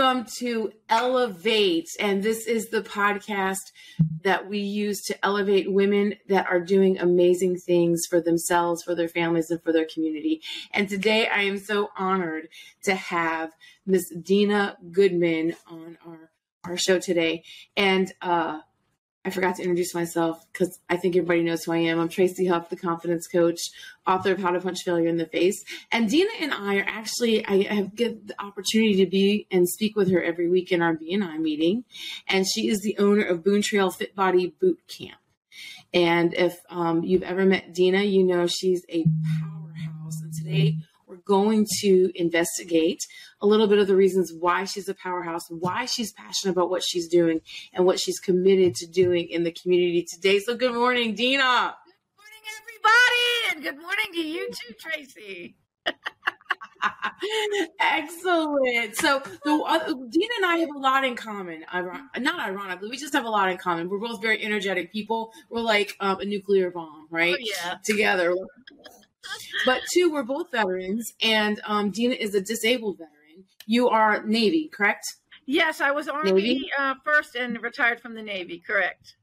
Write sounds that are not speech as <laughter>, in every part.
Welcome to Elevate. And this is the podcast that we use to elevate women that are doing amazing things for themselves, for their families, and for their community. And today I am so honored to have Miss Dina Goodman on our, our show today. And uh, I forgot to introduce myself because I think everybody knows who I am. I'm Tracy Huff, the confidence coach, author of How to Punch Failure in the Face. And Dina and I are actually, I have get the opportunity to be and speak with her every week in our BNI meeting. And she is the owner of Boone Trail Fit Body Boot Camp. And if um, you've ever met Dina, you know she's a powerhouse. And today going to investigate a little bit of the reasons why she's a powerhouse, why she's passionate about what she's doing, and what she's committed to doing in the community today. So, good morning, Dina. Good morning, everybody, and good morning to you too, Tracy. <laughs> Excellent. So, the, uh, Dina and I have a lot in common. not ironically, we just have a lot in common. We're both very energetic people. We're like um, a nuclear bomb, right? Oh, yeah. Together but two, we're both veterans, and um, Dina is a disabled veteran. You are Navy, correct? Yes, I was Army uh, first and retired from the Navy, correct.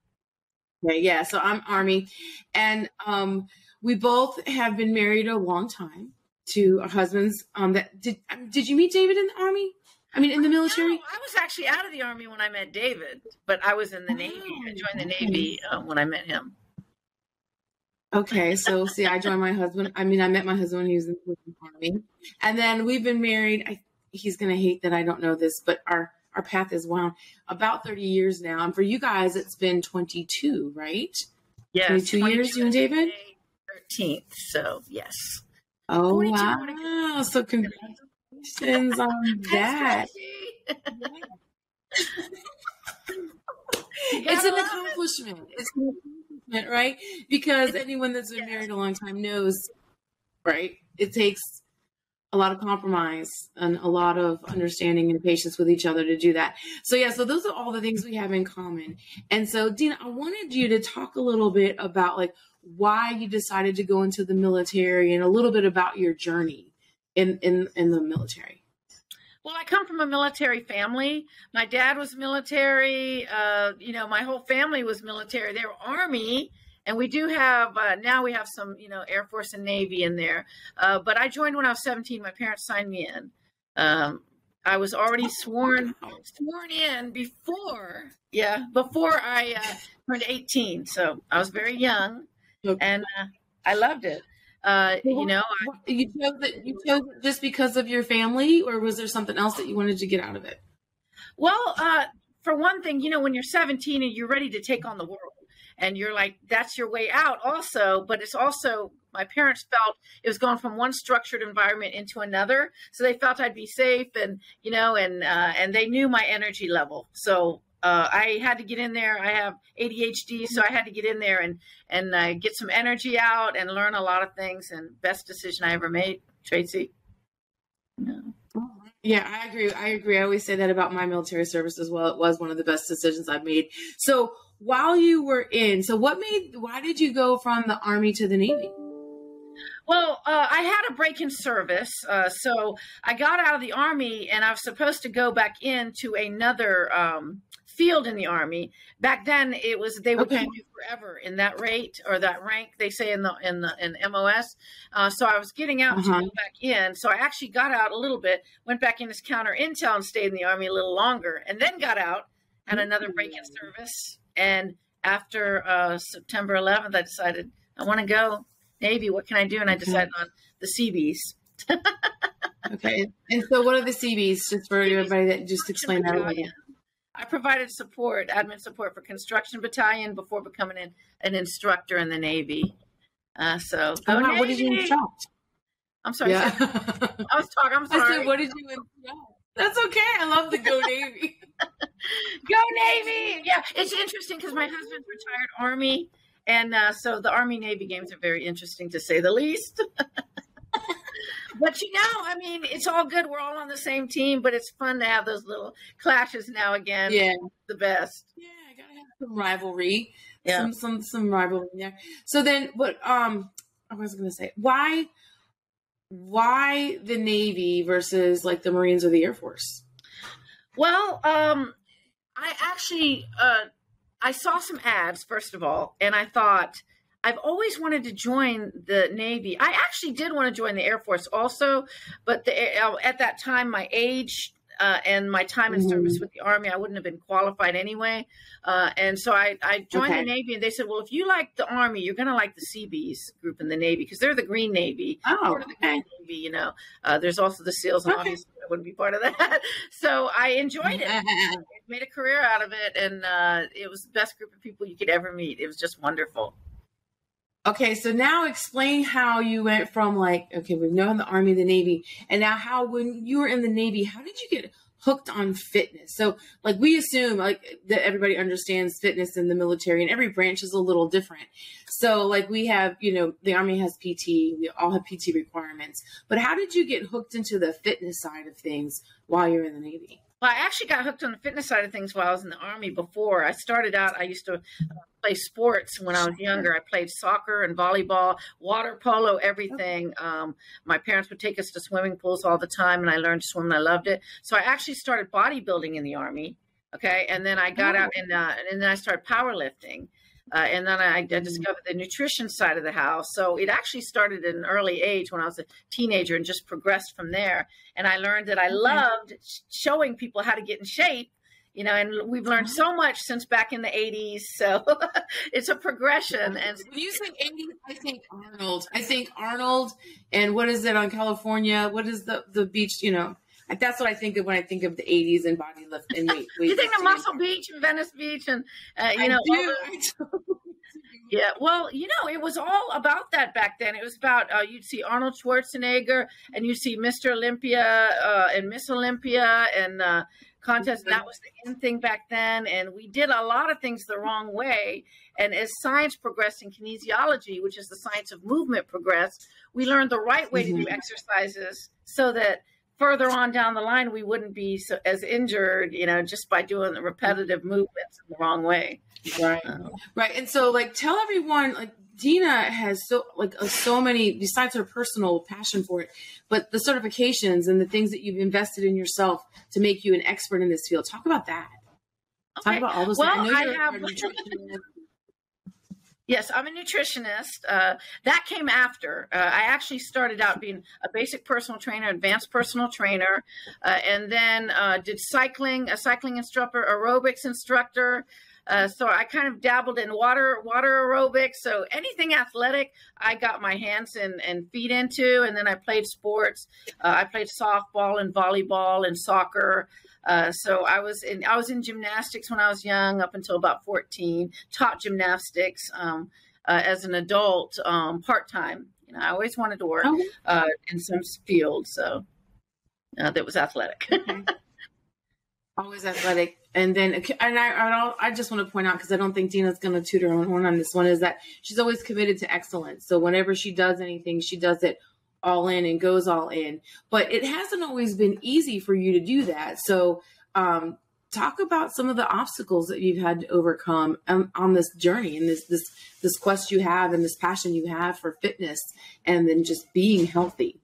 Okay, yeah, so I'm Army. And um, we both have been married a long time to our husbands. Um, that did um, did you meet David in the Army? I mean, in the military? No, I was actually out of the Army when I met David, but I was in the Navy. I joined the Navy uh, when I met him. Okay, so see, I joined my husband. I mean, I met my husband when he was in the army, and then we've been married. I, he's gonna hate that I don't know this, but our our path is wound about thirty years now, and for you guys, it's been twenty two, right? Yes, twenty two years. You and David. Thirteenth. So yes. Oh wow! So congratulations on <laughs> that. <laughs> it's an accomplishment. It's an right? Because anyone that's been married a long time knows, right? It takes a lot of compromise and a lot of understanding and patience with each other to do that. So yeah, so those are all the things we have in common. And so Dina, I wanted you to talk a little bit about like why you decided to go into the military and a little bit about your journey in in in the military. Well, I come from a military family. My dad was military. Uh, you know, my whole family was military. They were Army, and we do have uh, now we have some, you know, Air Force and Navy in there. Uh, but I joined when I was 17. My parents signed me in. Um, I was already sworn sworn in before, yeah, before I uh, turned 18. So I was very young, and uh, I loved it. Uh, you know, you chose it. You chose it just because of your family, or was there something else that you wanted to get out of it? Well, uh, for one thing, you know, when you're 17 and you're ready to take on the world, and you're like, that's your way out, also. But it's also my parents felt it was going from one structured environment into another, so they felt I'd be safe, and you know, and uh, and they knew my energy level, so uh, I had to get in there. I have ADHD, so I had to get in there and and uh, get some energy out and learn a lot of things. And best decision I ever made, Tracy. No. Yeah, I agree. I agree. I always say that about my military service as well. It was one of the best decisions I've made. So while you were in, so what made? Why did you go from the army to the navy? Well, uh, I had a break in service. Uh, so I got out of the Army and I was supposed to go back into another um, field in the army. Back then, it was they would okay. keep you forever in that rate or that rank. They say in the in the in MOS. Uh, so I was getting out uh-huh. to go back in. So I actually got out a little bit, went back in as counter intel, and stayed in the army a little longer, and then got out had another break in service. And after uh, September 11th, I decided I want to go Navy. What can I do? And I decided on the Seabees. okay. And so, what are the Seabees? Just for everybody that just explain that a little bit. I provided support, admin support for construction battalion before becoming an, an instructor in the Navy. Uh, so, oh, wow, what did you instruct? I'm sorry. Yeah. I was talking. I'm sorry. <laughs> I said, what did you instruct? That's okay. I love the Go <laughs> Navy. Go Navy! Yeah, it's interesting because my husband's retired Army, and uh, so the Army Navy games are very interesting to say the least. <laughs> but you know, I mean, it's all good. We're all on the same team, but it's fun to have those little clashes now again. Yeah, the best. Yeah, I gotta have some rivalry. Yeah, some some some rivalry there. So then, what? Um, I was gonna say, why, why the Navy versus like the Marines or the Air Force? Well, um, I actually uh, I saw some ads first of all, and I thought I've always wanted to join the Navy. I actually did want to join the Air Force also, but the, uh, at that time my age uh, and my time in service mm-hmm. with the Army, I wouldn't have been qualified anyway. Uh, and so I, I joined okay. the Navy, and they said, "Well, if you like the Army, you're going to like the Seabees group in the Navy because they're the Green Navy. Oh, part of the Green Navy, you know. Uh, there's also the SEALs, and okay. obviously I wouldn't be part of that. <laughs> so I enjoyed it, <laughs> made a career out of it, and uh, it was the best group of people you could ever meet. It was just wonderful. Okay, so now explain how you went from like, okay, we've known the Army, the Navy, and now how when you were in the Navy, how did you get hooked on fitness? So like we assume like that everybody understands fitness in the military and every branch is a little different. So like we have, you know, the Army has PT, we all have PT requirements. But how did you get hooked into the fitness side of things while you're in the Navy? Well, I actually got hooked on the fitness side of things while I was in the Army before. I started out, I used to play sports when I was younger. I played soccer and volleyball, water polo, everything. Um, my parents would take us to swimming pools all the time, and I learned to swim and I loved it. So I actually started bodybuilding in the Army. Okay. And then I got oh. out and, uh, and then I started powerlifting. Uh, and then I, I, mm-hmm. discovered the nutrition side of the house. So it actually started at an early age when I was a teenager and just progressed from there. And I learned that I loved showing people how to get in shape. You know, and we've learned so much since back in the 80s. <laughs> So it's a progression. And when you say 80s, I think Arnold. I think Arnold and what is it on California? What is the, the beach, you know? That's what I think of when I think of the 80s and body lift and weight. weight <laughs> you think of Muscle Beach and Venice Beach and, uh, you I know, do. yeah. Well, you know, it was all about that back then. It was about, uh, you'd see Arnold Schwarzenegger and you'd see Mr. Olympia uh, and Miss Olympia and, uh, contest. That was the in thing back then. And we did a lot of things the wrong way. And as science progressed in kinesiology, which is the science of movement, progressed, we learned the right way mm-hmm. to do exercises so that further on down the line we wouldn't be so, as injured you know just by doing the repetitive movements in the wrong way. Right. Um, right. And so like tell everyone like dina has so like uh, so many besides her personal passion for it but the certifications and the things that you've invested in yourself to make you an expert in this field. Talk about that. Okay. talk about all those well, I, have <laughs> Yes, I'm a nutritionist. Uh, that came after. Uh, I actually started out being a basic personal trainer, advanced personal trainer, uh, and then uh, did cycling, a cycling instructor, aerobics instructor. Uh, so I kind of dabbled in water water aerobics. So anything athletic, I got my hands and, and feet into. And then I played sports. Uh, I played softball and volleyball and soccer. Uh, so I was in I was in gymnastics when I was young, up until about fourteen. Taught gymnastics um, uh, as an adult, um, part time. You know, I always wanted to work oh. uh, in some field, so uh, that was athletic. okay. <laughs> Always athletic, and then and I I, I just want to point out because I don't think Dina's going to toot her own horn on this one is that she's always committed to excellence. So whenever she does anything, she does it all in and goes all in. But it hasn't always been easy for you to do that. So, um, talk about some of the obstacles that you've had to overcome on, on this journey and this this this quest you have and this passion you have for fitness and then just being healthy.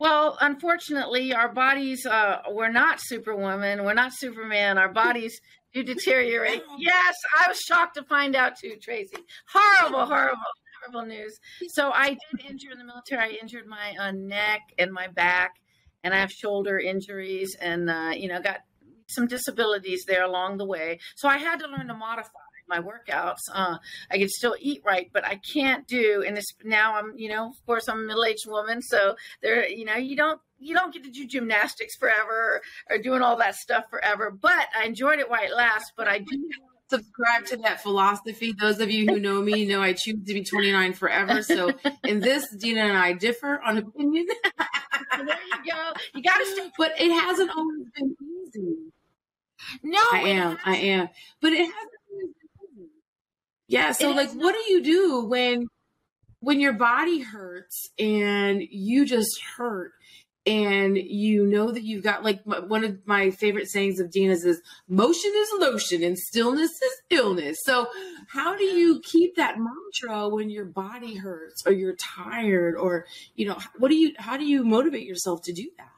Well, unfortunately, our bodies, uh, we're not superwoman. We're not Superman. Our bodies <laughs> do deteriorate. Yes, I was shocked to find out too, Tracy. Horrible, horrible horrible news. So I did injure in the military. I injured my uh, neck and my back, and I have shoulder injuries, and uh, you know, got some disabilities there along the way. So I had to learn to modify my workouts. Uh, I can still eat right, but I can't do. And this now I'm, you know, of course I'm a middle aged woman, so there, you know, you don't you don't get to do gymnastics forever or, or doing all that stuff forever. But I enjoyed it while it lasts. But I do subscribe to that philosophy. Those of you who know me know I choose to be 29 forever. So in this, Dina and I differ on opinion. <laughs> there you go. You got to stay. But it hasn't always been easy. No, I am. I am. But it hasn't always been easy. Yeah. So, it like, what do you do when when your body hurts and you just hurt and you know that you've got like one of my favorite sayings of Dina's is motion is lotion and stillness is illness. So how do you keep that mantra when your body hurts or you're tired or you know what do you how do you motivate yourself to do that?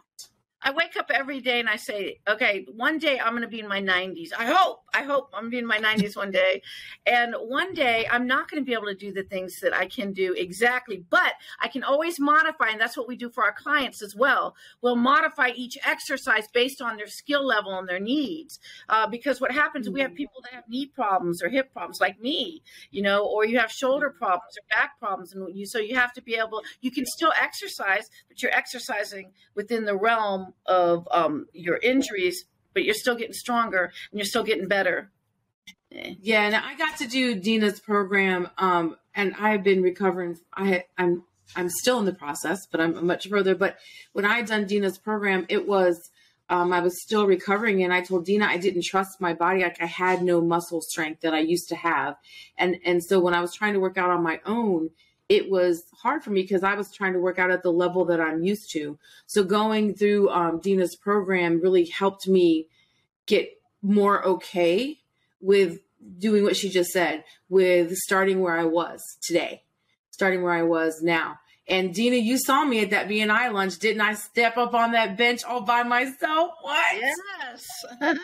I wake up every day and I say, okay, one day I'm going to be in my 90s. I hope, I hope I'm be in my 90s one day. And one day I'm not going to be able to do the things that I can do exactly, but I can always modify. And that's what we do for our clients as well. We'll modify each exercise based on their skill level and their needs. Uh, because what happens, mm-hmm. we have mm-hmm. people that have knee problems or hip problems, like me, you know, or you have shoulder problems or back problems. And you, so you have to be able, you can still exercise, but you're exercising within the realm of um, your injuries, but you're still getting stronger and you're still getting better. Yeah, and I got to do Dina's program, um, and I've been recovering. I I'm I'm still in the process, but I'm much further. But when I done Dina's program, it was um, I was still recovering, and I told Dina I didn't trust my body. Like I had no muscle strength that I used to have, and and so when I was trying to work out on my own, it was hard for me because I was trying to work out at the level that I'm used to. So going through um, Dina's program really helped me get more okay with doing what she just said, with starting where I was today, starting where I was now. And Dina, you saw me at that BNI lunch. Didn't I step up on that bench all by myself? What? Yes. <laughs>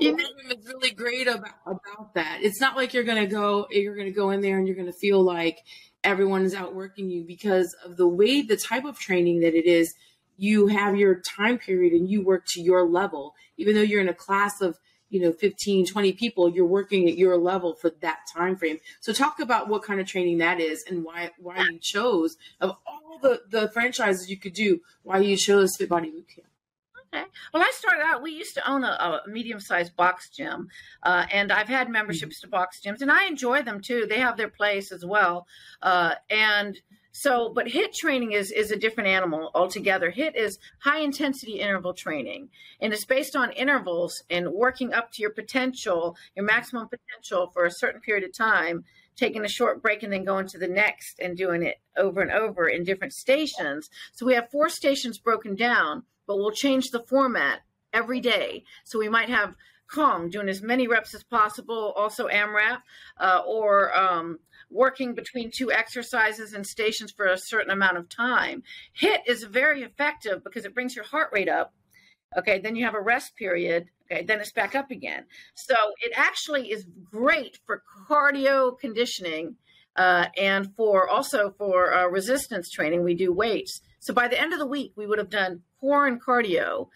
know, it's really great about, about that. It's not like you're gonna go you're gonna go in there and you're gonna feel like everyone is outworking you because of the way the type of training that it is. You have your time period and you work to your level, even though you're in a class of you know 15 20 people you're working at your level for that time frame so talk about what kind of training that is and why why you chose of all the the franchises you could do why you chose fit body bootcamp Okay. Well, I started out, we used to own a, a medium sized box gym, uh, and I've had memberships to box gyms, and I enjoy them too. They have their place as well. Uh, and so, but HIIT training is, is a different animal altogether. HIIT is high intensity interval training, and it's based on intervals and working up to your potential, your maximum potential for a certain period of time taking a short break and then going to the next and doing it over and over in different stations. So we have four stations broken down but we'll change the format every day. So we might have Kong doing as many reps as possible, also AMRAP, uh, or um, working between two exercises and stations for a certain amount of time. HIIT is very effective because it brings your heart rate up. Okay, then you have a rest period. Okay, then it's back up again. So it actually is great for cardio conditioning uh, and for also for uh, resistance training. We do weights. So by the end of the week, we would have done core and cardio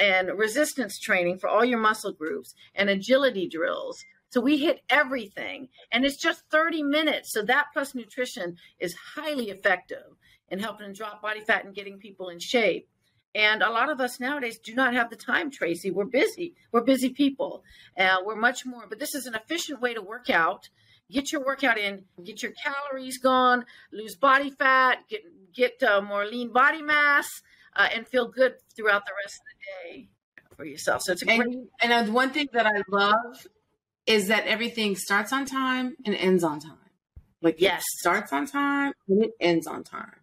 and resistance training for all your muscle groups and agility drills. So we hit everything and it's just 30 minutes. So that plus nutrition is highly effective in helping drop body fat and getting people in shape. And a lot of us nowadays do not have the time, Tracy. We're busy. We're busy people. Uh, we're much more, but this is an efficient way to work out. Get your workout in, get your calories gone, lose body fat, get get uh, more lean body mass, uh, and feel good throughout the rest of the day for yourself. So it's a and, great. And one thing that I love is that everything starts on time and ends on time. Like yes, starts on time and it ends on time.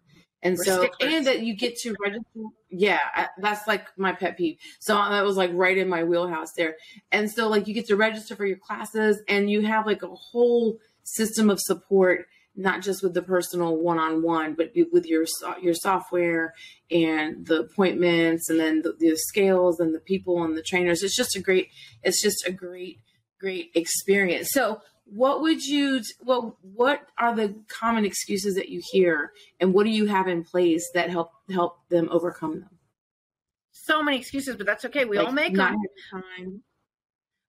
And We're so, sticklers. and that you get to register. Yeah, that's like my pet peeve. So uh, that was like right in my wheelhouse there. And so, like, you get to register for your classes and you have like a whole system of support not just with the personal one-on-one, but with your your software and the appointments, and then the, the, scales and the people and the trainers. It's just a great. It's just a great, great experience. So, what would you? What What are the common excuses that you hear, and what do you have in place that help help them overcome them? So many excuses, but that's okay. We like all make them. Time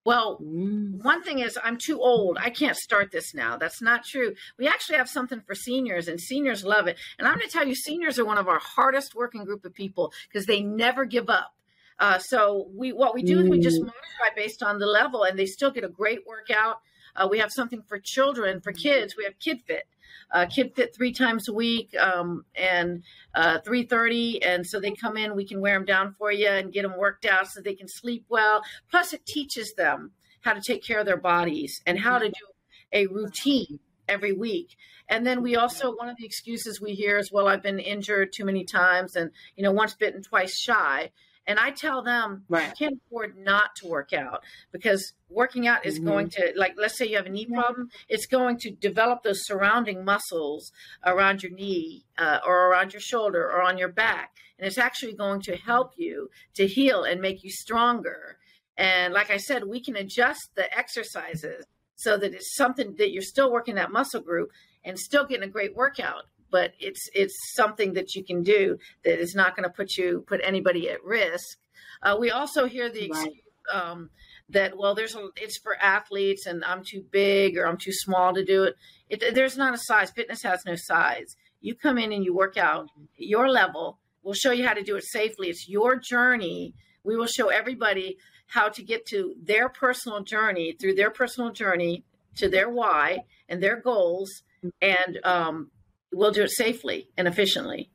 well, mm. one thing is I'm too old. I can't start this now. That's not true. We actually have something for seniors, and seniors love it. And I'm going to tell you, seniors are one of our hardest working group of people because they never give up. Uh, so we what we do is we just mm. modify based on the level, and they still get a great workout. Uh, we have something for children, for kids. We have Kid Fit uh, Kid Fit three times a week um, and uh, 3.30. And so they come in, we can wear them down for you and get them worked out so they can sleep well. Plus it teaches them how to take care of their bodies and how to do a routine every week. And then we also, one of the excuses we hear is, well, I've been injured too many times and, you know, once bitten, twice shy. And I tell them Right. you can't afford not to work out because working out is Mhm. going to, like, let's say you have a knee problem, it's going to develop those surrounding muscles around your knee uh, or around your shoulder or on your back. And it's actually going to help you to heal and make you stronger. And like I said, we can adjust the exercises so that it's something that you're still working that muscle group and still getting a great workout. But it's it's something that you can do that is not going to put you put anybody at risk. Uh, we also hear the Right. excuse um, that well, there's a, it's for athletes and I'm too big or I'm too small to do it. it. There's not a size. Fitness has no size. You come in and you work out your level. We'll show you how to do it safely. It's your journey. We will show everybody how to get to their personal journey through their personal journey to their why and their goals, and um, we'll do it safely and efficiently.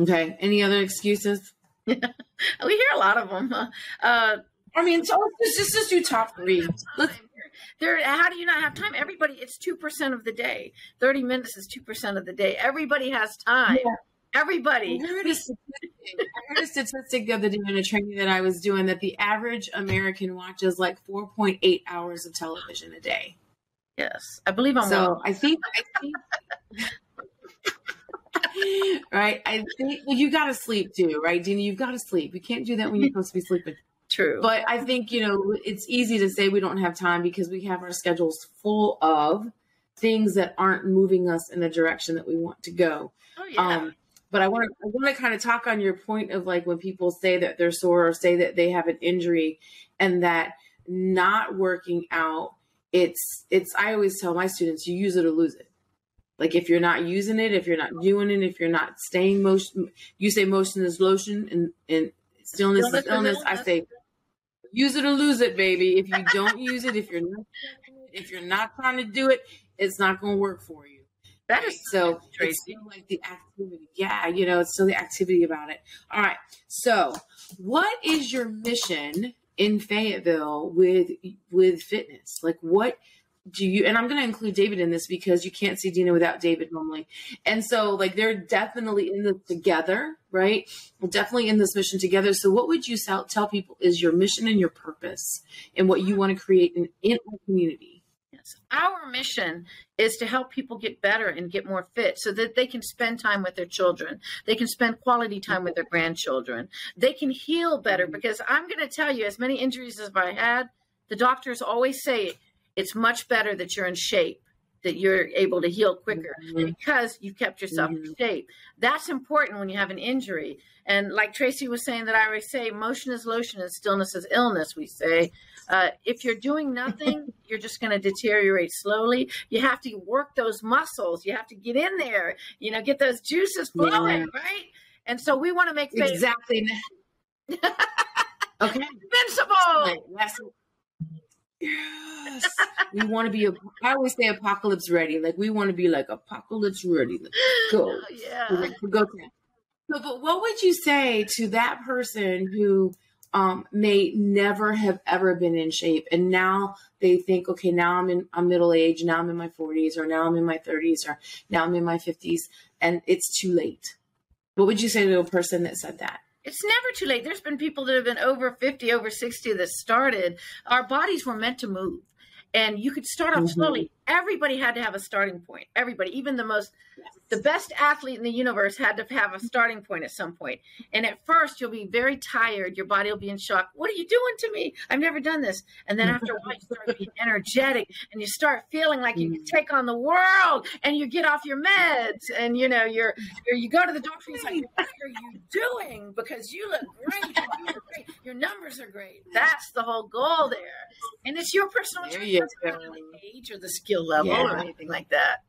Okay. Any other excuses? <laughs> We hear a lot of them. Uh, I mean, so let's just, just do top three. Let's there, how do you not have time? Everybody, it's two percent of the day. Thirty minutes is two percent of the day. Everybody has time. Yeah. Everybody. I heard, a statistic, I heard a statistic the other day in a training that I was doing that the average American watches like 4.8 hours of television a day. Yes, I believe I'm so. I think, I think, <laughs> right? I think, well, you got to sleep too, right, Dina? You've got to sleep. You can't do that when you're supposed to be sleeping. <laughs> True. But I think, you know, it's easy to say we don't have time because we have our schedules full of things that aren't moving us in the direction that we want to go. oh yeah. Um, but I want to I want to kind of talk on your point of like when people say that they're sore or say that they have an injury, and that not working out. It's it's. I always tell my students, you use it or lose it. Like if you're not using it, if you're not doing it, if you're not staying motion, you say motion is lotion, and and stillness Stillness is illness. I say use it or lose it, baby. If you don't use it, if you're not if you're not trying to do it, it's not going to work for you. that is So it's still like the activity. Yeah, you know, it's still the activity about it. All right. So, what is your mission in Fayetteville with with fitness? Like, what do you? And I'm going to include David in this because you can't see Dina without David normally. And so, like, they're definitely in this together, right? We're definitely in this mission together. So, what would you tell, people is your mission and your purpose and what you want to create in, in our community? Our mission is to help people get better and get more fit so that they can spend time with their children. They can spend quality time with their grandchildren. They can heal better mm-hmm. because I'm going to tell you, as many injuries as I had, the doctors always say it's much better that you're in shape, that you're able to heal quicker Mhm. because you've kept yourself in Mhm. shape. That's important when you have an injury. And like Tracy was saying, that I always say, motion is lotion and stillness is illness. We say, uh, if you're doing nothing, <laughs> you're just going to deteriorate slowly. You have to work those muscles. You have to get in there. You know, get those juices flowing, Yeah. right? And so we want to make faith Exactly. <laughs> okay. invincible. That's- Yes. we want to be. A, I always say apocalypse ready. Like we want to be like apocalypse ready. Let's <laughs> go. Yeah. Go. So, but what would you say to that person who um, may never have ever been in shape, and now they think, okay, now I'm in, I'm middle age, now I'm in my 40s, or now I'm in my 30s, or now I'm in my 50s, and it's too late. What would you say to a person that said that? It's never too late. There's been people that have been over 50, over 60 that started. Our bodies were meant to move. And you could start off Mhm. slowly. Everybody had to have a starting point. Everybody, even the most the best athlete in the universe had to have a starting point at some point. And at first, you'll be very tired. Your body will be in shock. What are you doing to me? I've never done this. And then after a while, you start being <laughs> energetic and you start feeling like you can take on the world and you get off your meds. And, you know, you're, you're you go to the doctor. And he's like, what are you doing? Because you look great. You look great. Your numbers are great. That's the whole goal there. And it's your personal choice. you not the age or the skill level or anything like that.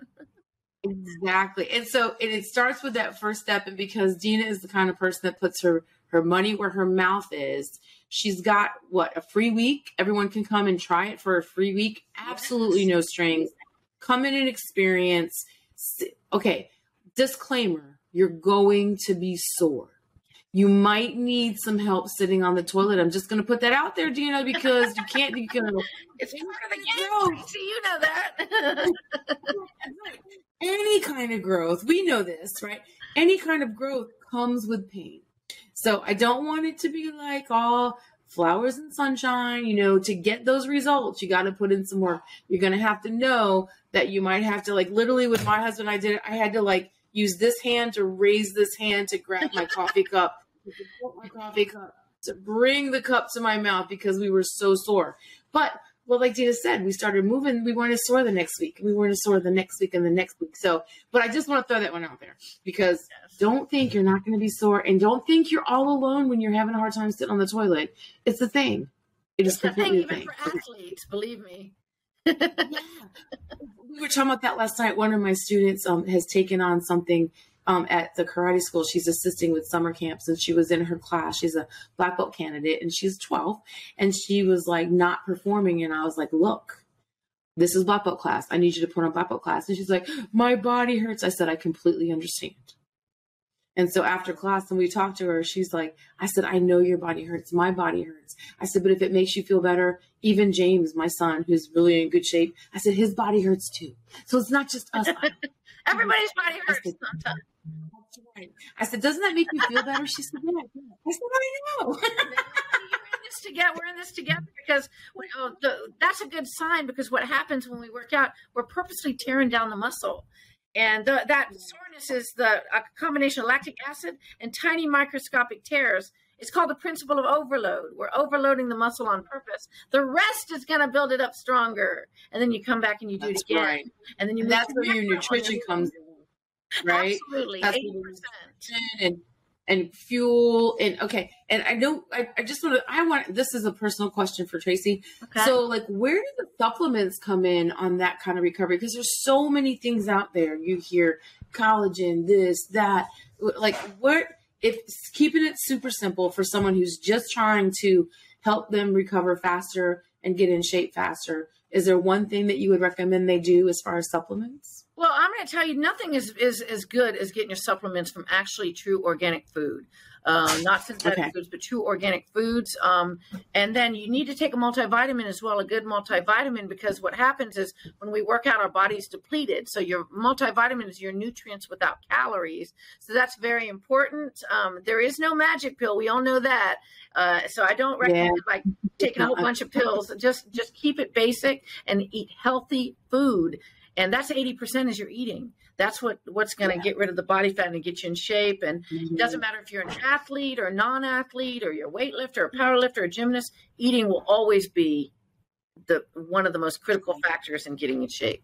Exactly. And so and it starts with that first step. And because Dina is the kind of person that puts her, her money where her mouth is, she's got what, a free week? Everyone can come and try it for a free week. Absolutely no strings. Come in and experience. Okay. Disclaimer you're going to be sore. You might need some help sitting on the toilet. I'm just going to put that out there, Dina, because you can't, you <laughs> can, It's part of the game, Tracy. You know that. <laughs> <laughs> any kind of growth, we know this, right? Any kind of growth comes with pain. So I don't want it to be like all flowers and sunshine. You know, to get those results, you got to put in some work. You're going to have to know that you might have to, like, literally with my husband, I did it. I had to, like, use this hand to raise this hand to grab my coffee <laughs> cup, my coffee cup, to bring the cup to my mouth because we were so sore. But well, like Dina said, we started moving. We weren't as sore the next week. We weren't as sore the next week and the next week. So, but I just want to throw that one out there because yes. don't think you're not going to be sore and don't think you're all alone when you're having a hard time sitting on the toilet. It's a thing. It is completely thing, even for athletes, believe me. Yeah. We were talking about that last night. One of my students um, has taken on something um, at the karate school. She's assisting with summer camps and she was in her class. She's a black belt candidate and she's 12 and she was like not performing. And I was like, look, this is black belt class. I need you to put on black belt class. And she's like, my body hurts. I said, I completely understand. And so after class, and we talked to her, she's like, I said, I know your body hurts. My body hurts. I said, but if it makes you feel better, even James, my son, who's really in good shape, I said, his body hurts too. So it's not just us. <laughs> Everybody's body hurts sometimes. I said, doesn't that make you feel better? She said, yeah. I said, I know. this together. We're in this together because we, oh, the, that's a good sign because what happens when we work out, we're purposely tearing down the muscle. And the, that soreness is the a combination of lactic acid and tiny microscopic tears. It's called the principle of overload. We're overloading the muscle on purpose. The rest is going to build it up stronger, and then you come back and you do that's it again, right. and then you. And that's where your nutrition comes in right? Absolutely, eighty percent. And and fuel and okay. And I know I, I just want to I want this is a personal question for Tracy. Okay. So like where do the supplements come in on that kind of recovery? Because there's so many things out there. You hear collagen, this, that. Like what if keeping it super simple for someone who's just trying to help them recover faster and get in shape faster, is there one thing that you would recommend they do as far as supplements? Well, I'm going to tell you, nothing is, is as good as getting your supplements from actually true organic food. Um, not synthetic okay. foods, but true organic foods. Um, and then you need to take a multivitamin as well, a good multivitamin, because what happens is when we work out, our body's depleted. So your multivitamin is your nutrients without calories. So that's very important. Um, there is no magic pill. We all know that. Uh, so I don't recommend yeah. like taking a whole <laughs> bunch of pills. Just just keep it basic and eat healthy food and that's 80% is your eating that's what what's going to yeah. get rid of the body fat and get you in shape and mm-hmm. it doesn't matter if you're an athlete or a non-athlete or you're a weightlifter a powerlifter or a gymnast eating will always be the one of the most critical factors in getting in shape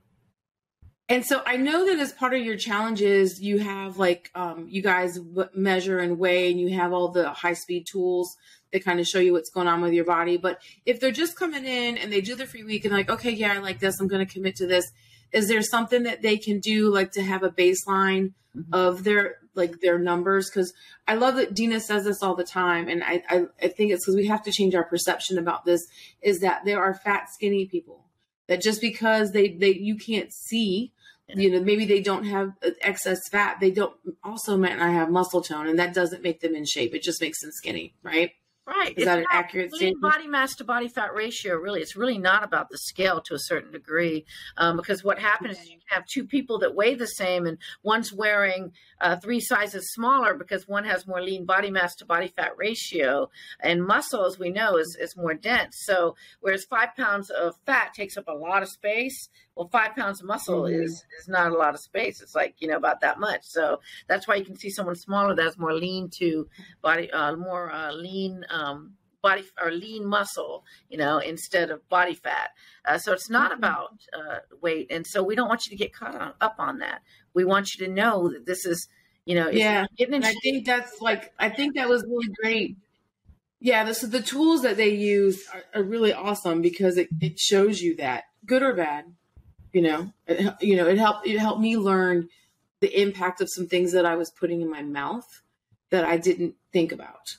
and so I know that as part of your challenges, you have like um, you guys measure and weigh, and you have all the high speed tools that kind of show you what's going on with your body. But if they're just coming in and they do the free week and like, okay, yeah, I like this, I'm going to commit to this, is there something that they can do like to have a baseline mm-hmm. of their like their numbers? Because i love that dina says this all the time and i i, I think it's because we have to change our perception about this is that there are fat skinny people that just because they they you can't see you know maybe they don't have excess fat they don't also might not have muscle tone and that doesn't make them in shape. It just makes them skinny right Right. Is it's that an accurate statement? Body mass to body fat ratio, really, it's really not about the scale to a certain degree. Um, because what happens is you can have two people that weigh the same, and one's wearing uh, three sizes smaller because one has more lean body mass to body fat ratio, and muscle, as we know, is, is more dense. So, whereas five pounds of fat takes up a lot of space, well, five pounds of muscle mm-hmm. is is not a lot of space. It's like you know about that much. So that's why you can see someone smaller that has more lean to body, uh, more uh, lean um, body or lean muscle, you know, instead of body fat. Uh, so it's not mm-hmm. about uh, weight, and so we don't want you to get caught on, up on that. We want you to know that this is, you know, yeah. I think that's like I think that was really great. Yeah, this, the tools that they use are, are really awesome because it, it shows you that good or bad, you know it, you know it helped it helped me learn the impact of some things that i was putting in my mouth that i didn't think about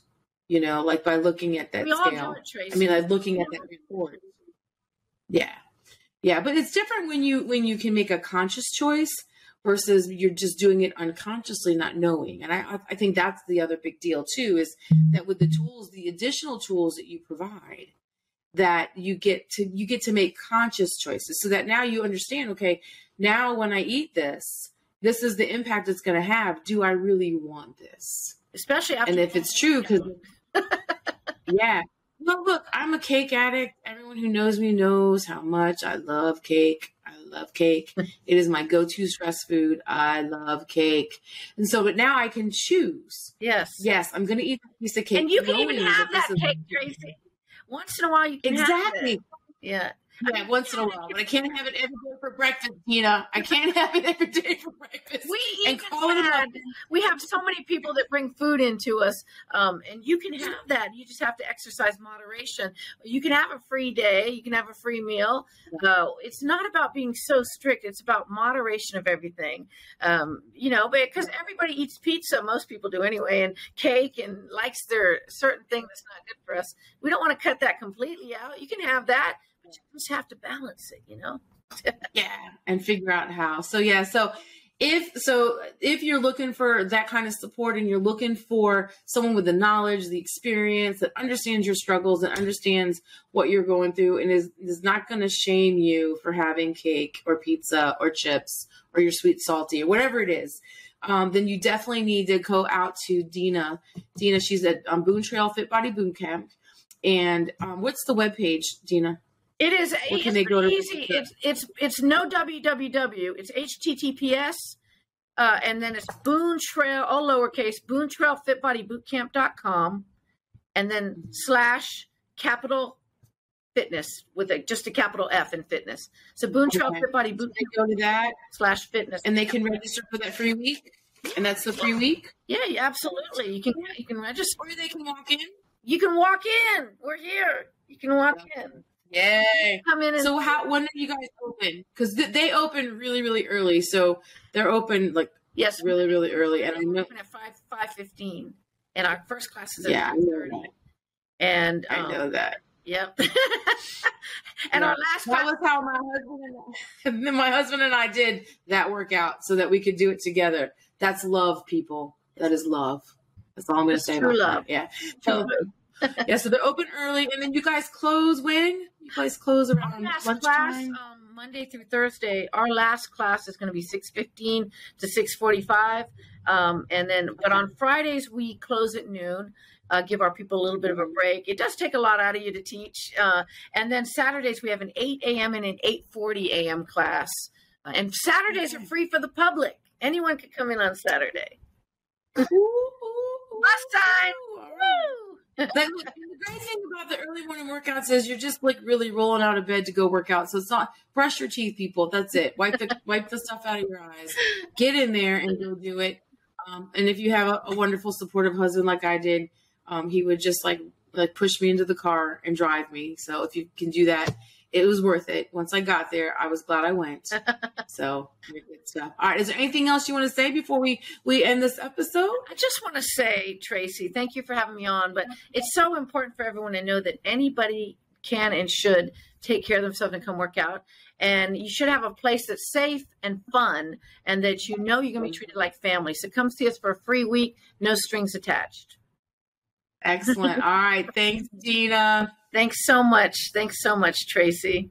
you know like by looking at that we scale. it, i mean like looking at that report. yeah. Yeah but it's different when you when you can make a conscious choice versus you're just doing it unconsciously not knowing. And i i think that's the other big deal too is that with the tools the additional tools that you provide that you get to you get to make conscious choices so that now you understand okay now when i eat this this is the impact it's going to have. Do i really want this? Especially after. And if it's true, because <laughs> yeah. Well, look, I'm a cake addict. Everyone who knows me knows how much I love cake. I love cake. Hmm. it is my go-to stress food. I love cake. And so, but now I can choose. Yes. Yes, I'm going to eat a piece of cake. And you can even have that is- cake, Tracy. Once in a while, you can have Exactly. Yeah. Yeah, once in a while. But I can't have it every day for breakfast, Dina. I can't have it every day for breakfast. We and even call it a had, we have so many people that bring food into us, um, and you can have that. You just have to exercise moderation. You can have a free day. You can have a free meal. Uh, it's not about being so strict. It's about moderation of everything. Um, you know, because everybody eats pizza. Most people do anyway, and cake, and likes their certain thing that's not good for us. We don't want to cut that completely out. You can have that, just have to balance it. You know. <laughs> yeah and figure out how so yeah so if so if you're looking for that kind of support and you're looking for someone with the knowledge the experience that understands your struggles and understands what you're going through and is is not going to shame you for having cake or pizza or chips or your sweet salty or whatever it is um, then you definitely need to go out to Dina. Dina, she's at um, Boone Trail Fit Body Boot Camp. And um, what's the webpage, Dina? It is. Where It's can they go to- easy. It's it's it's no www. It's HTTPS, uh, and then it's Boone Trail, all lowercase, Boone Trail Fit Body Bootcamp.com, and then slash capital fitness with a, just a capital F in fitness. So Boone Trail Okay. Fit Body They Bootcamp go to that slash fitness, and they can register for that free week. And that's the free week? yeah, yeah, absolutely. You can you can register. Or they can walk in. You can walk in. We're here. You can walk in. Yay. Come in So how when are you guys open? Because they open really, really early. So they're open like yes, really, really early. And I know open at five five fifteen, and our first class is at Yeah, I thirty. And I um, know that. Yep. <laughs> and Yeah. our last That class, was how my husband and I, <laughs> my husband and I did that workout so that we could do it together. That's love, people. That is love. That's all I'm going to say true about love. that. Yeah. So, yeah. So they're open early, and then you guys close when? You guys close our around last lunchtime. class, um, Monday through Thursday, our last class is going to be six fifteen to six forty five, um, and then but on Fridays we close at noon. Uh, give our people a little bit of a break. It does take a lot out of you to teach, uh, and then Saturdays we have an eight a.m. and an eight forty a.m. class, uh, and Saturdays are free for the public. Anyone can come in on Saturday. Last time. all right. Woo! That- look, and the great thing about the early morning workouts is you're just like really rolling out of bed to go work out. So it's not brush your teeth, people. That's it. Wipe the <laughs> wipe the stuff out of your eyes. Get in there and go do it. Um, and if you have a, a wonderful, supportive husband like I did, um, he would just like like push me into the car and drive me. So if you can do that, it was worth it. Once I got there, I was glad I went. <laughs> So good stuff. All right. Is there anything else you want to say before we we end this episode? I just want to say, Tracy, thank you for having me on. But it's so important for everyone to know that anybody can and should take care of themselves and come work out. And you should have a place that's safe and fun and that you know you're going to be treated like family. So come see us for a free week, no strings attached. Excellent. All right. Thanks, Dina. Thanks so much. Thanks so much, Tracy.